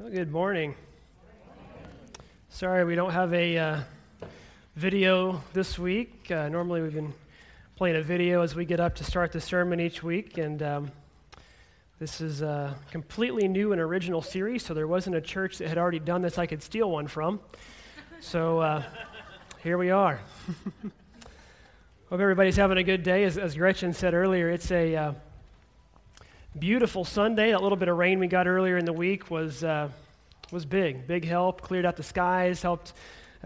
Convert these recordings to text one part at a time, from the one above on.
Well, good morning. Sorry we don't have a uh, video this week. Uh, normally we've been playing a video as we get up to start the sermon each week, and um, this is a completely new and original series, so there wasn't a church that had already done this I could steal one from. So uh, here we are. Hope everybody's having a good day. As, as Gretchen said earlier, it's a uh, beautiful Sunday. That little bit of rain we got earlier in the week was, uh, was big. Big help. Cleared out the skies, helped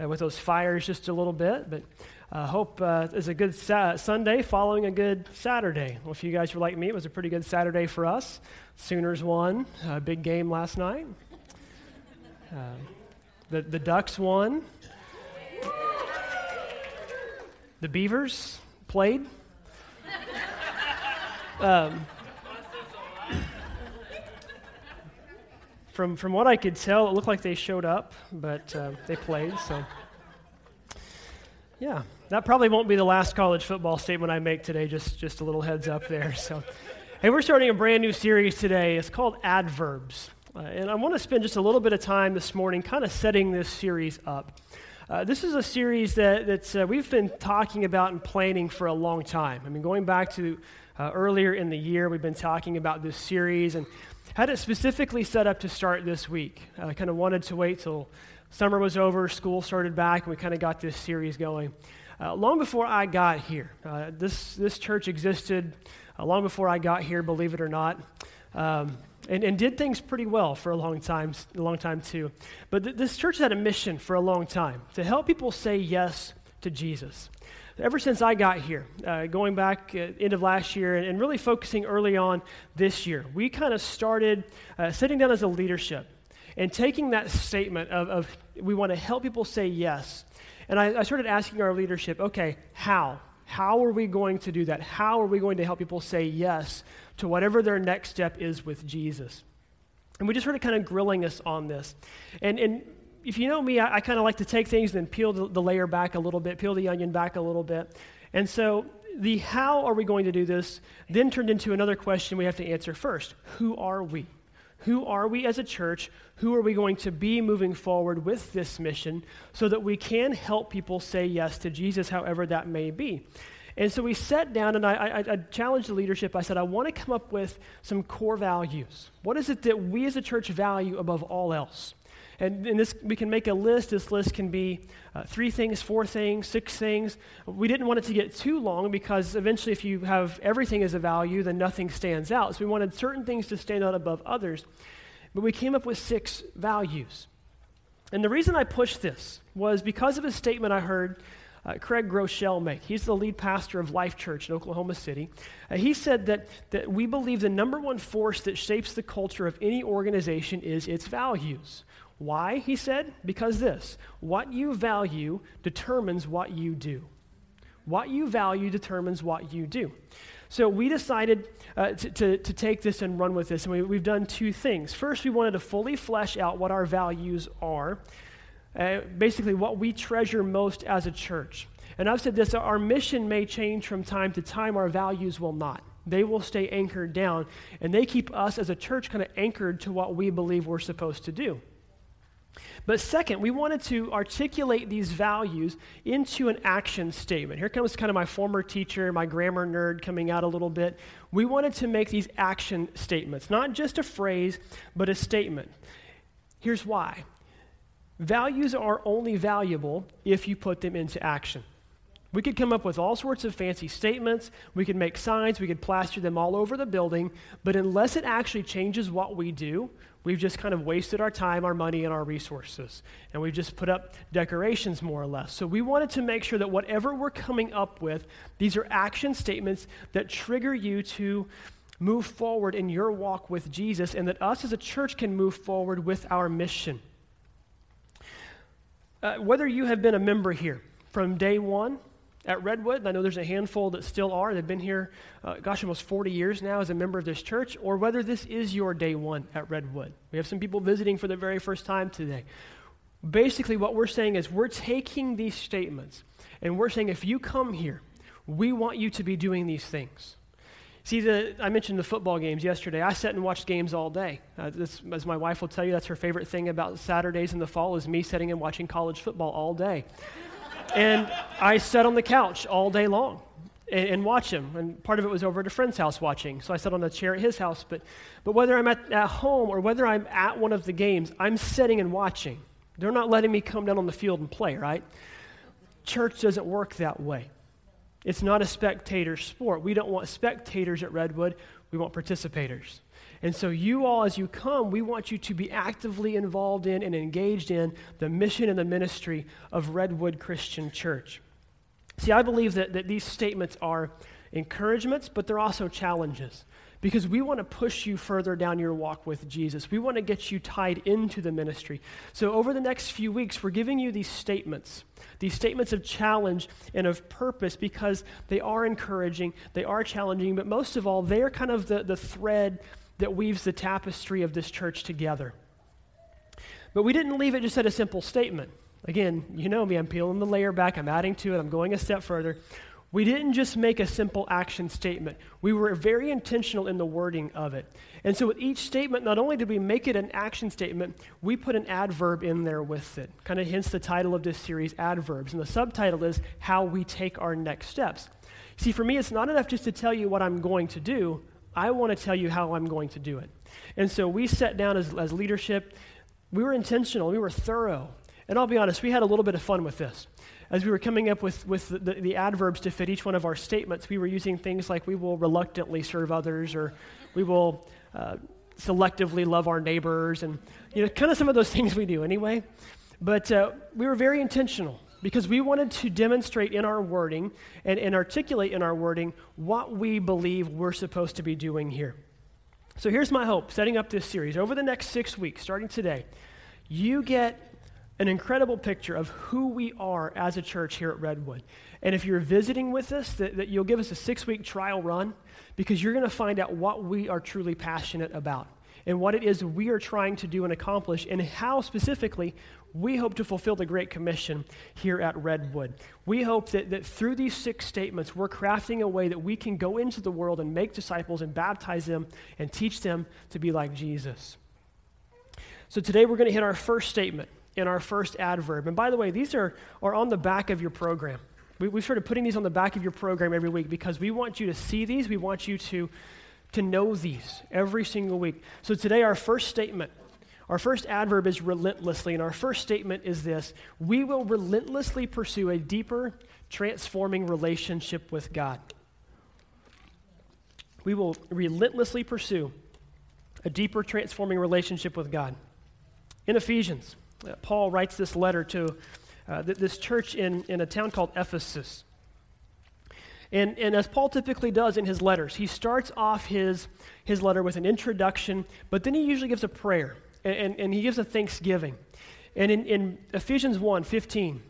uh, with those fires just a little bit. But I uh, hope uh, it's a good sa- Sunday following a good Saturday. Well, if you guys were like me, it was a pretty good Saturday for us. Sooners won. A big game last night. Uh, the, the Ducks won. The Beavers played. Um, from, from what I could tell, it looked like they showed up, but uh, they played, so. Yeah, that probably won't be the last college football statement I make today, just, just a little heads up there. So, hey, we're starting a brand new series today. It's called Adverbs. Uh, and I want to spend just a little bit of time this morning kind of setting this series up. Uh, this is a series that that's, uh, we've been talking about and planning for a long time. I mean, going back to uh, earlier in the year, we've been talking about this series, and had it specifically set up to start this week. I kind of wanted to wait till summer was over, school started back, and we kind of got this series going. Uh, long before I got here, uh, this, this church existed uh, long before I got here, believe it or not. Um, and, and, did things pretty well for a long time, a long time too. But th- this church had a mission for a long time to help people say yes to Jesus ever since I got here, uh, going back uh, end of last year and, and, really focusing early on this year, we kind of started uh, sitting down as a leadership and taking that statement of, of we want to help people say yes. And I, I started asking our leadership, okay, how? How are we going to do that? How are we going to help people say yes to whatever their next step is with Jesus? And we just started kind of grilling us on this. And, and if you know me, I, I kind of like to take things and peel the, the layer back a little bit, peel the onion back a little bit. And so the how are we going to do this then turned into another question we have to answer first Who are we? Who are we as a church? Who are we going to be moving forward with this mission so that we can help people say yes to Jesus, however that may be? And so we sat down and I, I, I, challenged the leadership. I said, I want to come up with some core values. What is it that we as a church value above all else? And, and this, we can make a list. This list can be uh, three things, four things, six things. We didn't want it to get too long because eventually, if you have everything as a value, then nothing stands out. So we wanted certain things to stand out above others. But we came up with six values. And the reason I pushed this was because of a statement I heard uh, Craig Groeschel make. He's the lead pastor of Life Church in Oklahoma City. Uh, he said that, that we believe the number one force that shapes the culture of any organization is its values. Why? He said, because this what you value determines what you do. What you value determines what you do. So we decided uh, to, to, to, take this and run with this, and we, we've done two things. First, we wanted to fully flesh out what our values are, uh, basically, what we treasure most as a church. And I've said this our mission may change from time to time, our values will not. They will stay anchored down, and they keep us as a church kind of anchored to what we believe we're supposed to do. But second, we wanted to articulate these values into an action statement. Here comes kind of my former teacher, my grammar nerd coming out a little bit. We wanted to make these action statements, not just a phrase, but a statement. Here's why values are only valuable if you put them into action. We could come up with all sorts of fancy statements. We could make signs. We could plaster them all over the building. But unless it actually changes what we do, we've just kind of wasted our time, our money, and our resources. And we've just put up decorations more or less. So we wanted to make sure that whatever we're coming up with, these are action statements that trigger you to move forward in your walk with Jesus and that us as a church can move forward with our mission. Uh, whether you have been a member here from day one, at Redwood, I know there's a handful that still are. They've been here, uh, gosh, almost 40 years now as a member of this church, or whether this is your day one at Redwood. We have some people visiting for the very first time today. Basically, what we're saying is we're taking these statements and we're saying if you come here, we want you to be doing these things. See, the, I mentioned the football games yesterday. I sat and watched games all day. Uh, this, as my wife will tell you, that's her favorite thing about Saturdays in the fall is me sitting and watching college football all day. And I sat on the couch all day long and, and, them. And part of it was over at a friend's house watching. So I sat on a chair at his house. But, but whether I'm at, at home or whether I'm at one of the games, I'm sitting and watching. They're not letting me come down on the field and play, right? Church doesn't work that way. It's not a spectator sport. We don't want spectators at Redwood, we want participators. And so, you all, as you come, we want you to be actively involved in and engaged in the mission and the ministry of Redwood Christian Church. See, I believe that, that these statements are encouragements, but they're also challenges because we want to push you further down your walk with Jesus. We want to get you tied into the ministry. So, over the next few weeks, we're giving you these statements, these statements of challenge and of purpose because they are encouraging, they are challenging, but most of all, they're kind of the, the thread that weaves the tapestry of this church together. But we didn't leave it just at a simple statement. Again, you know me, I'm peeling the layer back, I'm adding to it, I'm going a step further. We didn't just make a simple action statement. We were very intentional in the wording of it. And so, with each statement, not only did we make it an action statement, we put an adverb in there with it. Kind of hence the title of this series, Adverbs. And the subtitle is How We Take Our Next Steps. See, for me, it's not enough just to tell you what I'm going to do, I want to tell you how I'm going to do it. And so, we sat down as, as leadership. We were intentional, we were thorough. And I'll be honest, we had a little bit of fun with this. As we were coming up with, with the, the, adverbs to fit each one of our statements, we were using things like we will reluctantly serve others or we will uh, selectively love our neighbors and, you know, kind of some of those things we do anyway. But uh, we were very intentional because we wanted to demonstrate in our wording and, and articulate in our wording what we believe we're supposed to be doing here. So here's my hope setting up this series. Over the next six weeks, starting today, you get an incredible picture of who we are as a church here at Redwood. And if you're visiting with us, that, that you'll give us a six week trial run because you're going to find out what we are truly passionate about and what it is we are trying to do and accomplish and how specifically we hope to fulfill the Great Commission here at Redwood. We hope that, that through these six statements, we're crafting a way that we can go into the world and make disciples and baptize them and teach them to be like Jesus. So today we're going to hit our first statement in our first adverb. And by the way, these are, are on the back of your program. We, we've started putting these on the back of your program every week because we want you to see these. We want you to, to know these every single week. So today, our first statement, our first adverb is relentlessly. And our first statement is this We will relentlessly pursue a deeper, transforming relationship with God. We will relentlessly pursue a deeper, transforming relationship with God. In Ephesians, Paul writes this letter to uh, this church in, in a town called Ephesus. And, and as Paul typically does in his letters, he starts off his, his letter with an introduction, but then he usually gives a prayer and, and, and he gives a thanksgiving. And in, in Ephesians 1 15,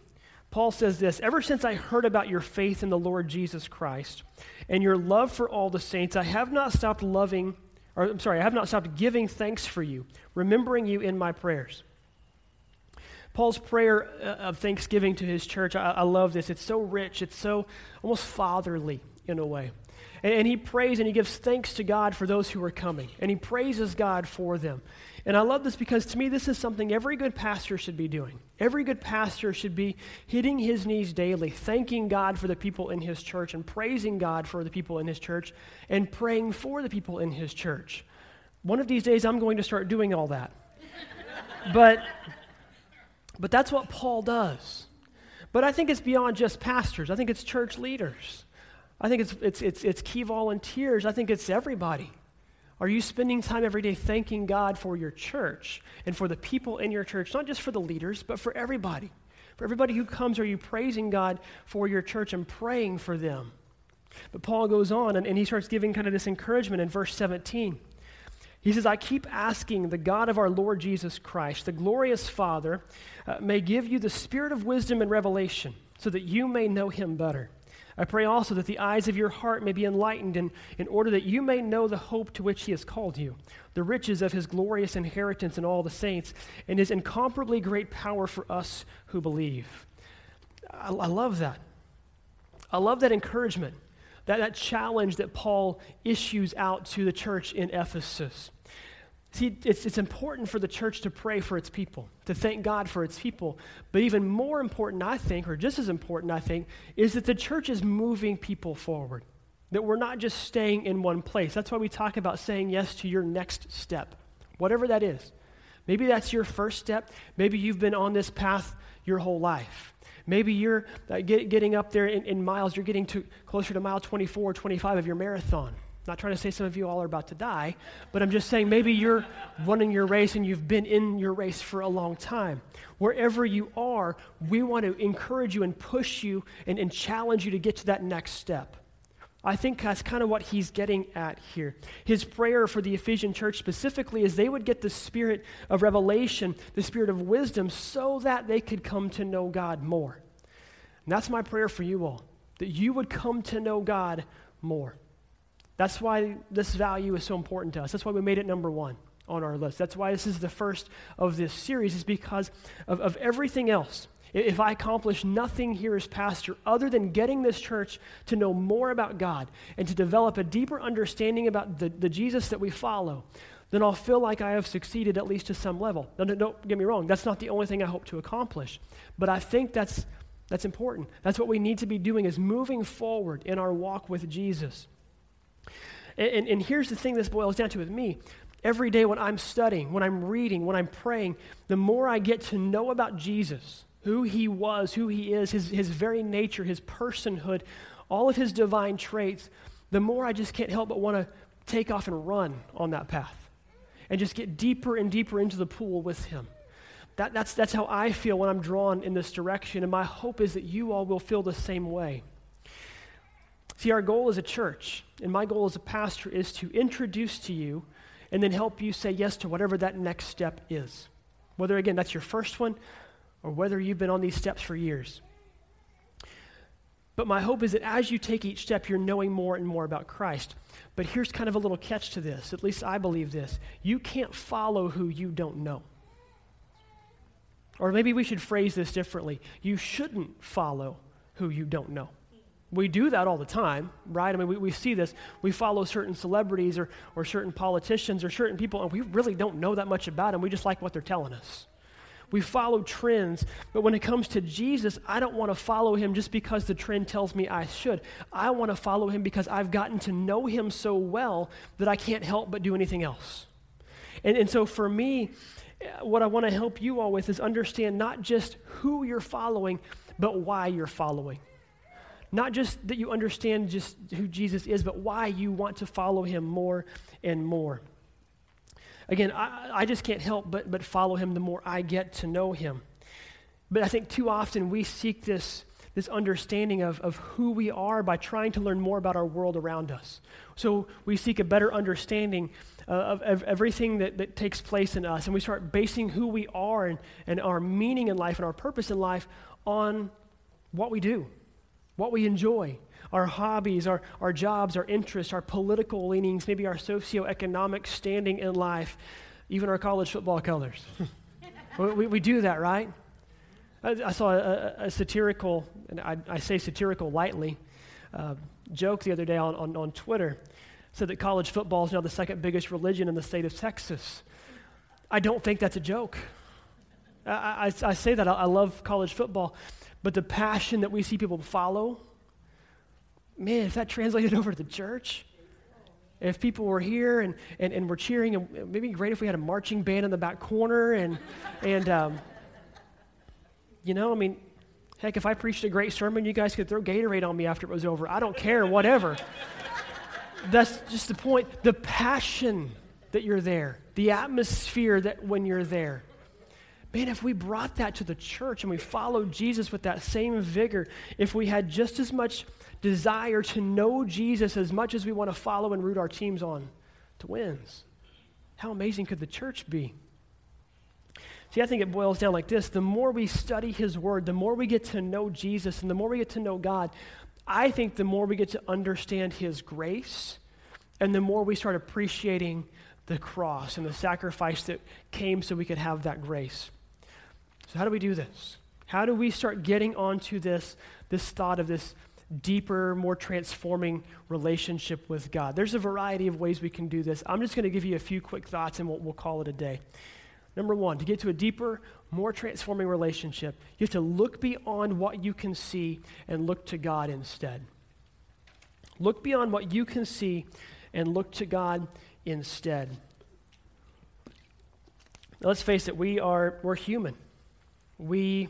Paul says this Ever since I heard about your faith in the Lord Jesus Christ and your love for all the saints, I have not stopped loving, or I'm sorry, I have not stopped giving thanks for you, remembering you in my prayers. Paul's prayer uh, of thanksgiving to his church, I, I, love this. It's so rich, it's so almost fatherly in a way. And, and he prays and he gives thanks to God for those who are coming, and he praises God for them. And I love this because to me, this is something every good pastor should be doing. Every good pastor should be hitting his knees daily, thanking God for the people in his church, and praising God for the people in his church, and praying for the people in his church. One of these days, I'm going to start doing all that. but but that's what Paul does. But I think it's beyond just pastors. I think it's church leaders. I think it's, it's, it's, it's key volunteers. I think it's everybody. Are you spending time every day thanking God for your church and for the people in your church, not just for the leaders, but for everybody? For everybody who comes, are you praising God for your church and praying for them? But Paul goes on and, and he starts giving kind of this encouragement in verse 17. He says, I keep asking the God of our Lord Jesus Christ, the glorious Father, uh, may give you the spirit of wisdom and revelation so that you may know him better. I pray also that the eyes of your heart may be enlightened in, in order that you may know the hope to which he has called you, the riches of his glorious inheritance in all the saints, and his incomparably great power for us who believe. I, I love that. I love that encouragement that, that challenge that Paul issues out to the church in Ephesus. See, it's, it's important for the church to pray for its people, to thank God for its people. But even more important, I think, or just as important, I think, is that the church is moving people forward. That we're not just staying in one place. That's why we talk about saying yes to your next step, whatever that is. Maybe that's your first step. Maybe you've been on this path your whole life. Maybe you're uh, get, getting up there in, in miles, you're getting to closer to mile 24 or 25 of your marathon. Not trying to say some of you all are about to die, but I'm just saying maybe you're running your race and you've been in your race for a long time. Wherever you are, we want to encourage you and push you and, and challenge you to get to that next step. I think that's kind of what he's getting at here. His prayer for the Ephesian church specifically is they would get the spirit of revelation, the spirit of wisdom, so that they could come to know God more. And that's my prayer for you all, that you would come to know God more. That's why this value is so important to us. That's why we made it number one on our list. That's why this is the first of this series, is because of, of everything else. If I accomplish nothing here as pastor other than getting this church to know more about God and to develop a deeper understanding about the, the Jesus that we follow, then I'll feel like I have succeeded at least to some level. Now, don't get me wrong, that's not the only thing I hope to accomplish. But I think that's, that's important. That's what we need to be doing is moving forward in our walk with Jesus. And, and, here's the thing this boils down to with me. Every day when I'm studying, when I'm reading, when I'm praying, the more I get to know about Jesus, who he was, who he is, his, his very nature, his personhood, all of his divine traits, the more I just can't help but want to take off and run on that path and just get deeper and deeper into the pool with him. That, that's, that's how I feel when I'm drawn in this direction, and my hope is that you all will feel the same way. See, our goal as a church, and my goal as a pastor, is to introduce to you and then help you say yes to whatever that next step is. Whether, again, that's your first one or whether you've been on these steps for years. But my hope is that as you take each step, you're knowing more and more about Christ. But here's kind of a little catch to this. At least I believe this. You can't follow who you don't know. Or maybe we should phrase this differently. You shouldn't follow who you don't know. We do that all the time, right? I mean, we, we see this. We follow certain celebrities or, or certain politicians or certain people, and we really don't know that much about them. We just like what they're telling us. We follow trends, but when it comes to Jesus, I don't want to follow him just because the trend tells me I should. I want to follow him because I've gotten to know him so well that I can't help but do anything else. And, and so for me, eh, what I want to help you all with is understand not just who you're following, but why you're following. Not just that you understand just who Jesus is, but why you want to follow him more and more. Again, I, I just can't help but, but follow him the more I get to know him. But I think too often we seek this, this understanding of, of who we are by trying to learn more about our world around us. So we seek a better understanding uh, of, of, everything that, that takes place in us, and we start basing who we are and, and our meaning in life and our purpose in life on what we do what we enjoy, our hobbies, our, our jobs, our interests, our political leanings, maybe our socioeconomic standing in life, even our college football colors. we, we do that, right? I, I saw a, a, satirical, and I, I, say satirical lightly, uh, joke the other day on, on, on Twitter. Said that college football is now the second biggest religion in the state of Texas. I don't think that's a joke. I, I, I say that. I, I love college football. But the passion that we see people follow, man, if that translated over to the church, if people were here and, and, and were cheering, and be great if we had a marching band in the back corner, and, and um, you know, I mean, heck, if I preached a great sermon, you guys could throw Gatorade on me after it was over. I don't care, whatever. That's just the point. The passion that you're there, the atmosphere that when you're there. Man, if we brought that to the church and we followed Jesus with that same vigor, if we had just as much desire to know Jesus as much as we want to follow and root our teams on to wins, how amazing could the church be? See, I think it boils down like this the more we study His Word, the more we get to know Jesus, and the more we get to know God, I think the more we get to understand His grace, and the more we start appreciating the cross and the sacrifice that came so we could have that grace. So, how do we do this? How do we start getting onto this, this thought of this deeper, more transforming relationship with God. There's a variety of ways we can do this. I'm just going to give you a few quick thoughts and we'll, we'll call it a day. Number one, to get to a deeper, more transforming relationship, you have to look beyond what you can see and look to God instead. Look beyond what you can see and look to God instead. Now, let's face it, we are we're human. We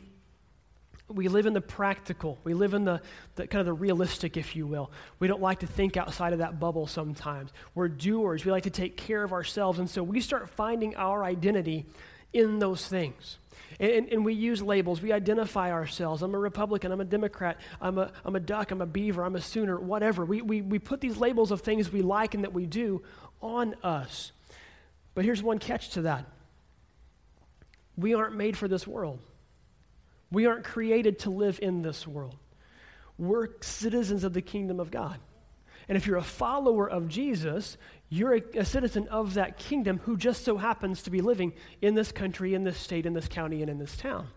we live in the practical. We live in the, the, kind of the realistic, if you will. We don't like to think outside of that bubble sometimes. We're doers. We like to take care of ourselves. And so we start finding our identity in those things. And, and, we use labels. We identify ourselves. I'm a Republican. I'm a Democrat. I'm a, I'm a duck. I'm a beaver. I'm a sooner, whatever. We, we, we put these labels of things we like and that we do on us. But here's one catch to that we aren't made for this world. We aren't created to live in this world. We're citizens of the kingdom of God. And if you're a follower of Jesus, you're a, a, citizen of that kingdom who just so happens to be living in this country, in this state, in this county, and in this town.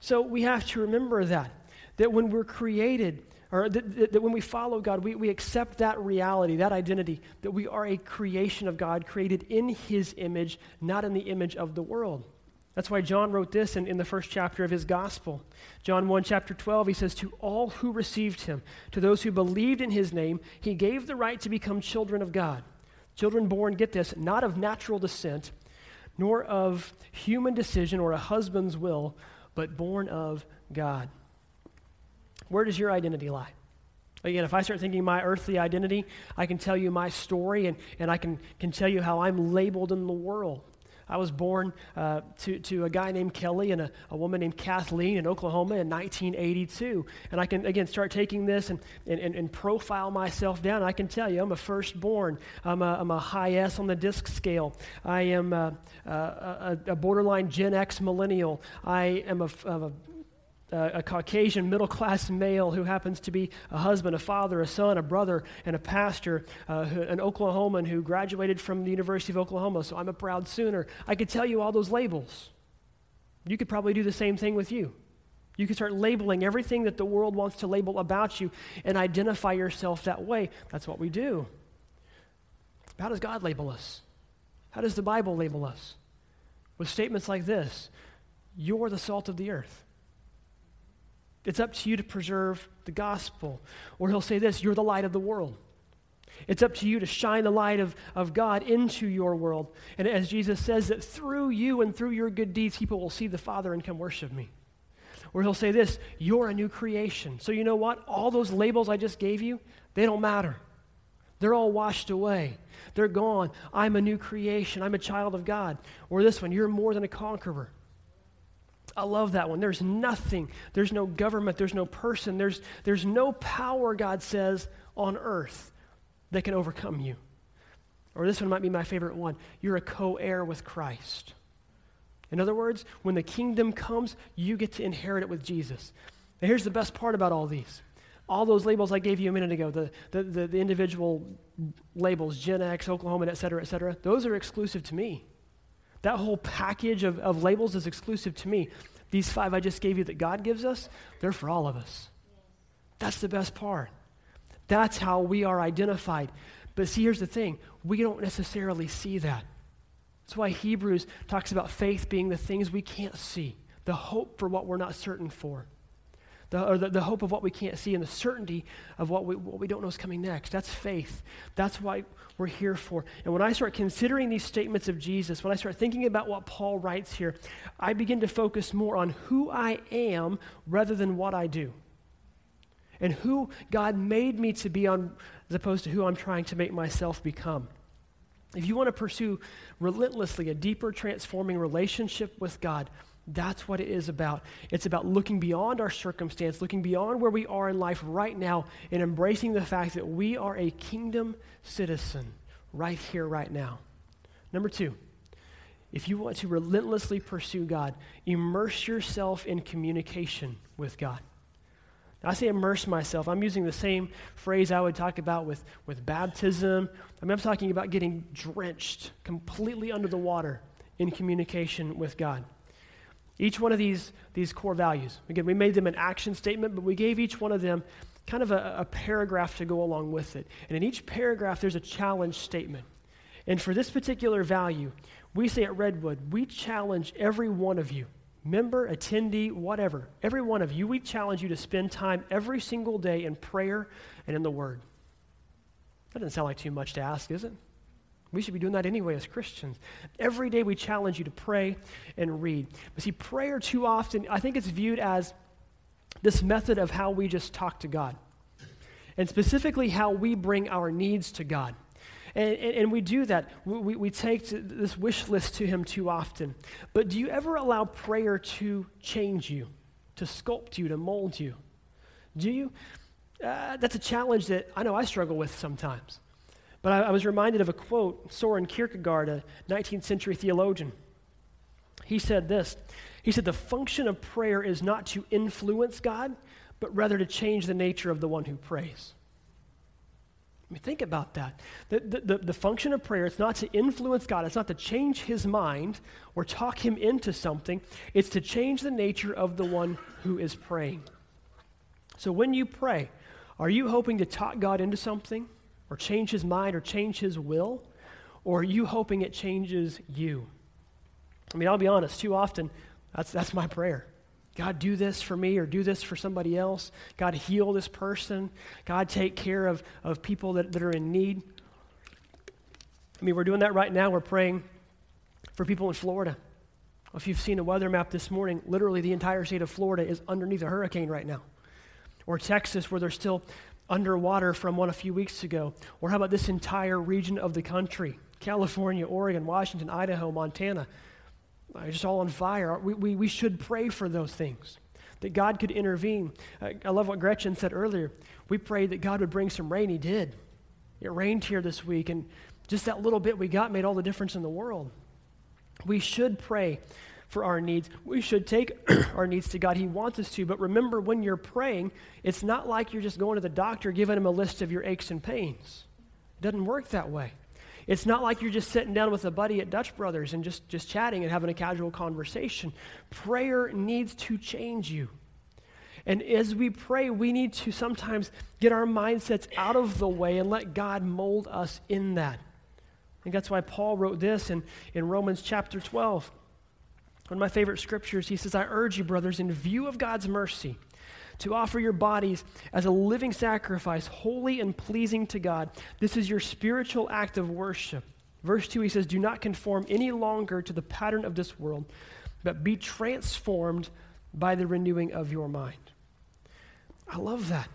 So we have to remember that, that when we're created, or that, that, that when we follow God, we, we accept that reality, that identity, that we are a creation of God, created in His image, not in the image of the world. That's why John wrote this in, in the first chapter of his gospel. John 1, chapter 12, he says, To all who received him, to those who believed in his name, he gave the right to become children of God. Children born, get this, not of natural descent, nor of human decision or a husband's will, but born of God. Where does your identity lie? Again, if I start thinking my earthly identity, I can tell you my story and, and I can, can tell you how I'm labeled in the world. I was born uh, to, to a guy named Kelly and a, a woman named Kathleen in Oklahoma in 1982. And I can, again, start taking this and, and, and profile myself down. I can tell you, I'm a firstborn. I'm a, I'm a high S on the disc scale. I am a, a, a borderline Gen X millennial. I am a, a uh, a Caucasian middle class male who happens to be a husband, a father, a son, a brother, and a pastor, uh, who, an Oklahoman who graduated from the University of Oklahoma, so I'm a proud Sooner. I could tell you all those labels. You could probably do the same thing with you. You could start labeling everything that the world wants to label about you and identify yourself that way. That's what we do. How does God label us? How does the Bible label us? With statements like this You're the salt of the earth. It's up to you to preserve the gospel. Or he'll say this You're the light of the world. It's up to you to shine the light of, of God into your world. And as Jesus says, that through you and through your good deeds, people will see the Father and come worship me. Or he'll say this You're a new creation. So you know what? All those labels I just gave you, they don't matter. They're all washed away. They're gone. I'm a new creation. I'm a child of God. Or this one, you're more than a conqueror. I love that one. There's nothing, there's no government, there's no person, there's, there's no power, God says, on earth that can overcome you. Or this one might be my favorite one you're a co heir with Christ. In other words, when the kingdom comes, you get to inherit it with Jesus. And here's the best part about all these all those labels I gave you a minute ago, the, the, the, the individual labels, Gen X, Oklahoma, et cetera, et cetera, those are exclusive to me. That whole package of, of labels is exclusive to me. These five I just gave you that God gives us, they're for all of us. That's the best part. That's how we are identified. But see, here's the thing we don't necessarily see that. That's why Hebrews talks about faith being the things we can't see, the hope for what we're not certain for the, or the, the hope of what we can't see and the certainty of what we, what we don't know is coming next. That's faith. That's why we're here for. And when I start considering these statements of Jesus, when I start thinking about what Paul writes here, I begin to focus more on who I am rather than what I do. And who God made me to be on, as opposed to who I'm trying to make myself become. If you want to pursue relentlessly a deeper, transforming relationship with God, that's what it is about. It's about looking beyond our circumstance, looking beyond where we are in life right now, and embracing the fact that we are a kingdom citizen right here, right now. Number two, if you want to relentlessly pursue God, immerse yourself in communication with God. I say immerse myself. I'm using the same phrase I would talk about with, with baptism. I mean, I'm talking about getting drenched completely under the water in communication with God. Each one of these, these core values, again, we made them an action statement, but we gave each one of them kind of a, a paragraph to go along with it. And in each paragraph, there's a challenge statement. And for this particular value, we say at Redwood, we challenge every one of you, member, attendee, whatever, every one of you, we challenge you to spend time every single day in prayer and in the Word. That doesn't sound like too much to ask, is it? We should be doing that anyway as Christians. Every day we challenge you to pray and read. But see, prayer too often, I think it's viewed as this method of how we just talk to God, and specifically how we bring our needs to God. And, and, and we do that. We, we take this wish list to Him too often. But do you ever allow prayer to change you, to sculpt you, to mold you? Do you? Uh, that's a challenge that I know I struggle with sometimes. But I, I was reminded of a quote, Soren Kierkegaard, a 19th century theologian. He said this He said, The function of prayer is not to influence God, but rather to change the nature of the one who prays. I mean, think about that. The, the, the, function of prayer is not to influence God, it's not to change his mind or talk him into something, it's to change the nature of the one who is praying. So when you pray, are you hoping to talk God into something or change his mind or change his will? Or are you hoping it changes you? I mean, I'll be honest, too often, that's, that's my prayer. God, do this for me or do this for somebody else. God, heal this person. God, take care of, of people that, that are in need. I mean, we're doing that right now. We're praying for people in Florida. If you've seen a weather map this morning, literally the entire state of Florida is underneath a hurricane right now. Or Texas, where they're still underwater from one a few weeks ago. Or how about this entire region of the country California, Oregon, Washington, Idaho, Montana? Uh, just all on fire. We, we, we should pray for those things, that God could intervene. I, I love what Gretchen said earlier. We prayed that God would bring some rain. He did. It rained here this week, and just that little bit we got made all the difference in the world. We should pray for our needs. We should take our needs to God. He wants us to. But remember, when you're praying, it's not like you're just going to the doctor giving him a list of your aches and pains. It doesn't work that way. It's not like you're just sitting down with a buddy at Dutch Brothers and just, just chatting and having a casual conversation. Prayer needs to change you. And as we pray, we need to sometimes get our mindsets out of the way and let God mold us in that. I think that's why Paul wrote this in, in Romans chapter 12. One of my favorite scriptures, he says, I urge you, brothers, in view of God's mercy, to offer your bodies as a living sacrifice, holy and pleasing to God. This is your spiritual act of worship. Verse 2, he says, Do not conform any longer to the pattern of this world, but be transformed by the renewing of your mind. I love that.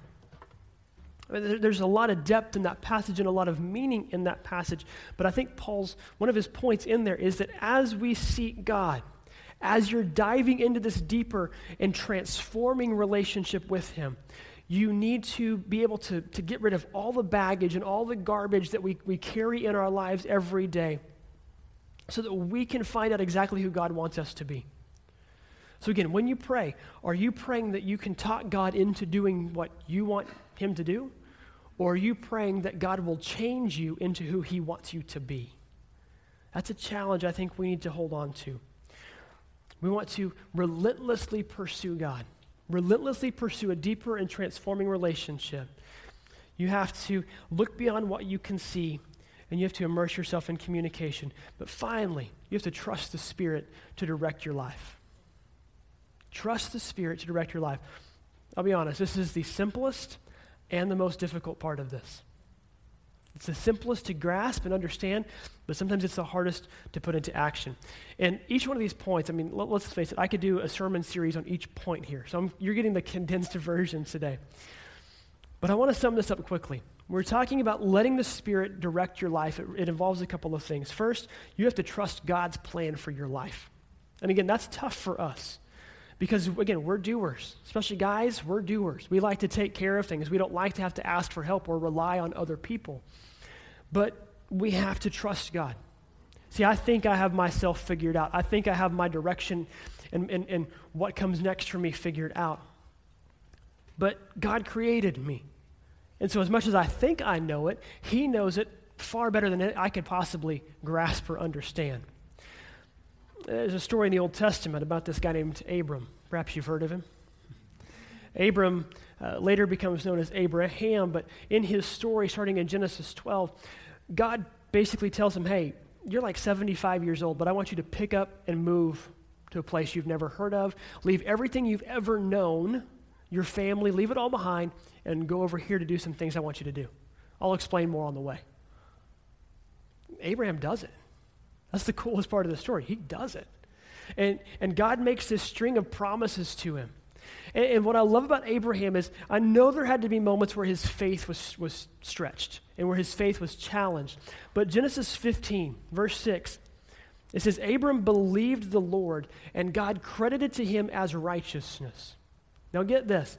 I mean, there's a lot of depth in that passage and a lot of meaning in that passage. But I think Paul's, one of his points in there is that as we seek God, as you're diving into this deeper and transforming relationship with Him, you need to be able to, to get rid of all the baggage and all the garbage that we, we carry in our lives every day so that we can find out exactly who God wants us to be. So, again, when you pray, are you praying that you can talk God into doing what you want Him to do? Or are you praying that God will change you into who He wants you to be? That's a challenge I think we need to hold on to. We want to relentlessly pursue God, relentlessly pursue a deeper and transforming relationship. You have to look beyond what you can see and you have to immerse yourself in communication. But finally, you have to trust the Spirit to direct your life. Trust the Spirit to direct your life. I'll be honest, this is the simplest and the most difficult part of this. It's the simplest to grasp and understand, but sometimes it's the hardest to put into action. And each one of these points, I mean, let, us face it, I could do a sermon series on each point here. So I'm, you're getting the condensed version today. But I want to sum this up quickly. We're talking about letting the Spirit direct your life. It, it involves a couple of things. First, you have to trust God's plan for your life. And again, that's tough for us. Because, again, we're doers. Especially guys, we're doers. We like to take care of things. We don't like to have to ask for help or rely on other people. But we have to trust God. See, I think I have myself figured out. I think I have my direction and, and, and what comes next for me figured out. But God created me. And so, as much as I think I know it, He knows it far better than I could possibly grasp or understand. There's a story in the Old Testament about this guy named Abram. Perhaps you've heard of him. Abram uh, later becomes known as Abraham, but in his story, starting in Genesis 12, God basically tells him, Hey, you're like 75 years old, but I want you to pick up and move to a place you've never heard of. Leave everything you've ever known, your family, leave it all behind, and go over here to do some things I want you to do. I'll explain more on the way. Abraham does it. That's the coolest part of the story. He does it. And, and God makes this string of promises to him. And, and, what I love about Abraham is I know there had to be moments where his faith was, was stretched and where his faith was challenged. But Genesis 15, verse 6, it says, Abram believed the Lord, and God credited to him as righteousness. Now get this.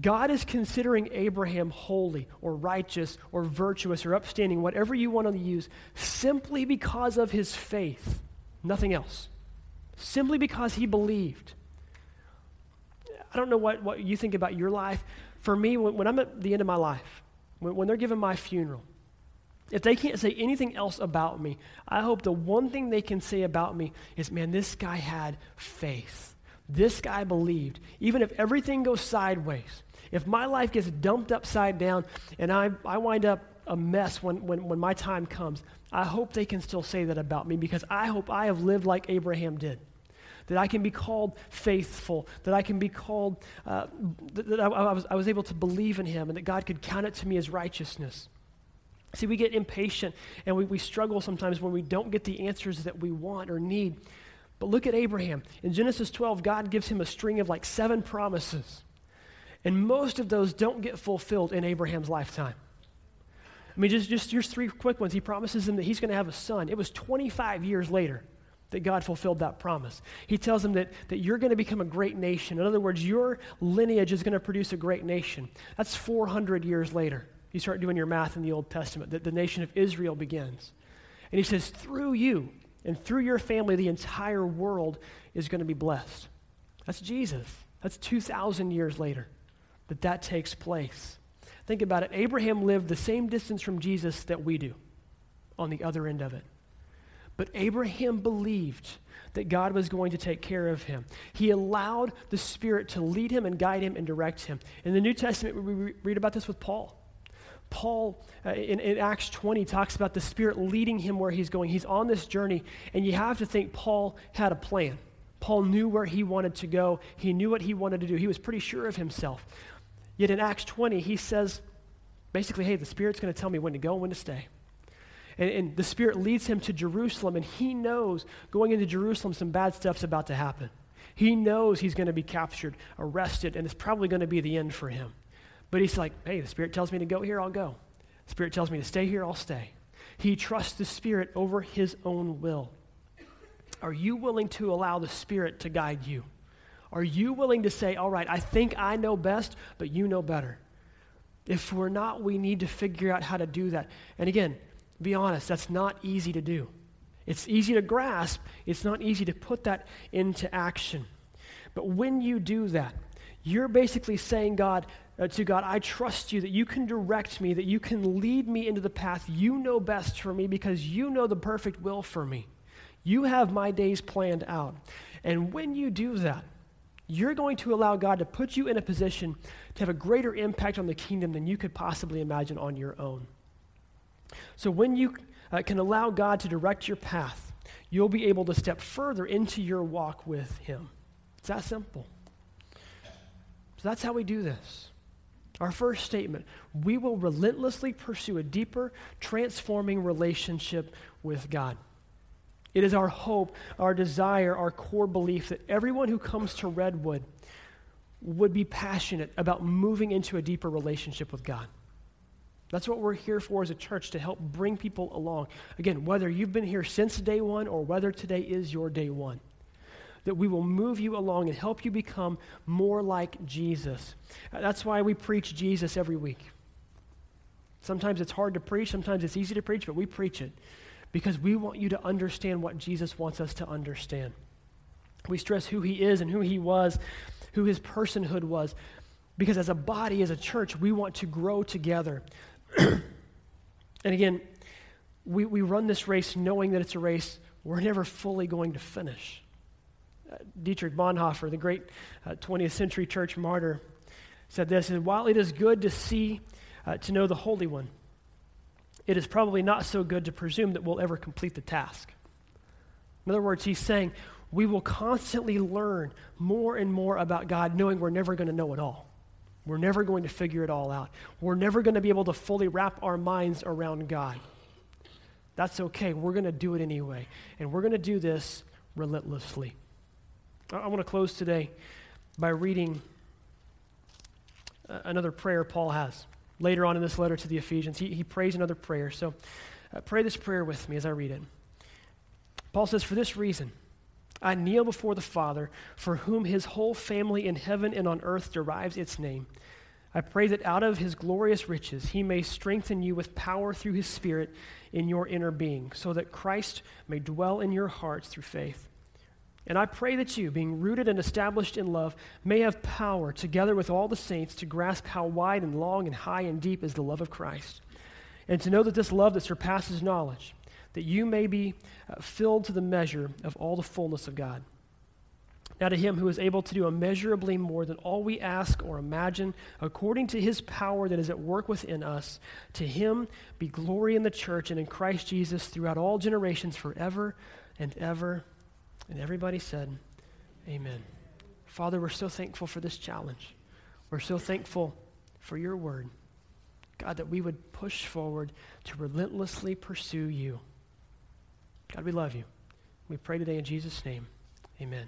God is considering Abraham holy or righteous or virtuous or upstanding, whatever you want to use, simply because of his faith, nothing else. Simply because he believed. I don't know what, what you think about your life. For me, when, when I'm at the end of my life, when, when they're giving my funeral, if they can't say anything else about me, I hope the one thing they can say about me is, man, this guy had faith. This guy believed. Even if everything goes sideways, if my life gets dumped upside down and I, I wind up a mess when, when, when my time comes, I hope they can still say that about me because I hope I have lived like Abraham did. That I can be called faithful, that I can be called, uh, that, I, I, was, I was able to believe in him, and that God could count it to me as righteousness. See, we get impatient and we, we struggle sometimes when we don't get the answers that we want or need. But look at Abraham. In Genesis 12, God gives him a string of like seven promises. And most of those don't get fulfilled in Abraham's lifetime. I mean, just, just here's three quick ones. He promises him that he's going to have a son. It was 25 years later that God fulfilled that promise. He tells him that, that you're going to become a great nation. In other words, your lineage is going to produce a great nation. That's 400 years later. You start doing your math in the Old Testament, that the nation of Israel begins. And he says, through you and through your family, the entire world is going to be blessed. That's Jesus. That's 2,000 years later that that takes place. Think about it. Abraham lived the same distance from Jesus that we do on the other end of it. But Abraham believed that God was going to take care of him. He allowed the Spirit to lead him and guide him and direct him. In the New Testament, we read about this with Paul. Paul uh, in, in Acts 20 talks about the Spirit leading him where he's going. He's on this journey, and you have to think Paul had a plan. Paul knew where he wanted to go, he knew what he wanted to do. He was pretty sure of himself. Yet in Acts 20, he says, basically, hey, the Spirit's going to tell me when to go and when to stay. And, and, the Spirit leads him to Jerusalem, and he knows going into Jerusalem, some bad stuff's about to happen. He knows he's going to be captured, arrested, and it's probably going to be the end for him. But he's like, hey, the Spirit tells me to go here, I'll go. The Spirit tells me to stay here, I'll stay. He trusts the Spirit over his own will. Are you willing to allow the Spirit to guide you? Are you willing to say, all right, I think I know best, but you know better? If we're not, we need to figure out how to do that. And again, be honest, that's not easy to do. It's easy to grasp, it's not easy to put that into action. But when you do that, you're basically saying, God, uh, to God, I trust you that you can direct me, that you can lead me into the path you know best for me because you know the perfect will for me. You have my days planned out. And when you do that, you're going to allow God to put you in a position to have a greater impact on the kingdom than you could possibly imagine on your own. So when you uh, can allow God to direct your path, you'll be able to step further into your walk with Him. It's that simple. So that's how we do this. Our first statement we will relentlessly pursue a deeper, transforming relationship with God. It is our hope, our desire, our core belief that everyone who comes to Redwood would be passionate about moving into a deeper relationship with God. That's what we're here for as a church to help bring people along. Again, whether you've been here since day one or whether today is your day one, that we will move you along and help you become more like Jesus. Uh, that's why we preach Jesus every week. Sometimes it's hard to preach, sometimes it's easy to preach, but we preach it because we want you to understand what Jesus wants us to understand. We stress who he is and who he was, who his personhood was, because as a body, as a church, we want to grow together. And again, we, we run this race knowing that it's a race we're never fully going to finish. Uh, Dietrich Bonhoeffer, the great uh, 20th century church martyr, said this, and while it is good to see, uh, to know the Holy One, it is probably not so good to presume that we'll ever complete the task. In other words, he's saying we will constantly learn more and more about God, knowing we're never going to know it all. We're never going to figure it all out. We're never going to be able to fully wrap our minds around God. That's okay. We're going to do it anyway. And we're going to do this relentlessly. I want to close today by reading uh, another prayer Paul has. Later on in this letter to the Ephesians, he, he prays another prayer. So uh, pray this prayer with me as I read it. Paul says, For this reason, I kneel before the Father, for whom his whole family in heaven and on earth derives its name. I pray that out of his glorious riches he may strengthen you with power through his Spirit in your inner being, so that Christ may dwell in your hearts through faith. And I pray that you, being rooted and established in love, may have power, together with all the saints, to grasp how wide and long and high and deep is the love of Christ, and to know that this love that surpasses knowledge that you may be uh, filled to the measure of all the fullness of God. Now, to him who is able to do immeasurably more than all we ask or imagine, according to his power that is at work within us, to him be glory in the church and in Christ Jesus throughout all generations, forever and ever. And everybody said, Amen. Father, we're so thankful for this challenge. We're so thankful for your word. God, that we would push forward to relentlessly pursue you. God, we love you. We pray today in Jesus' name. Amen.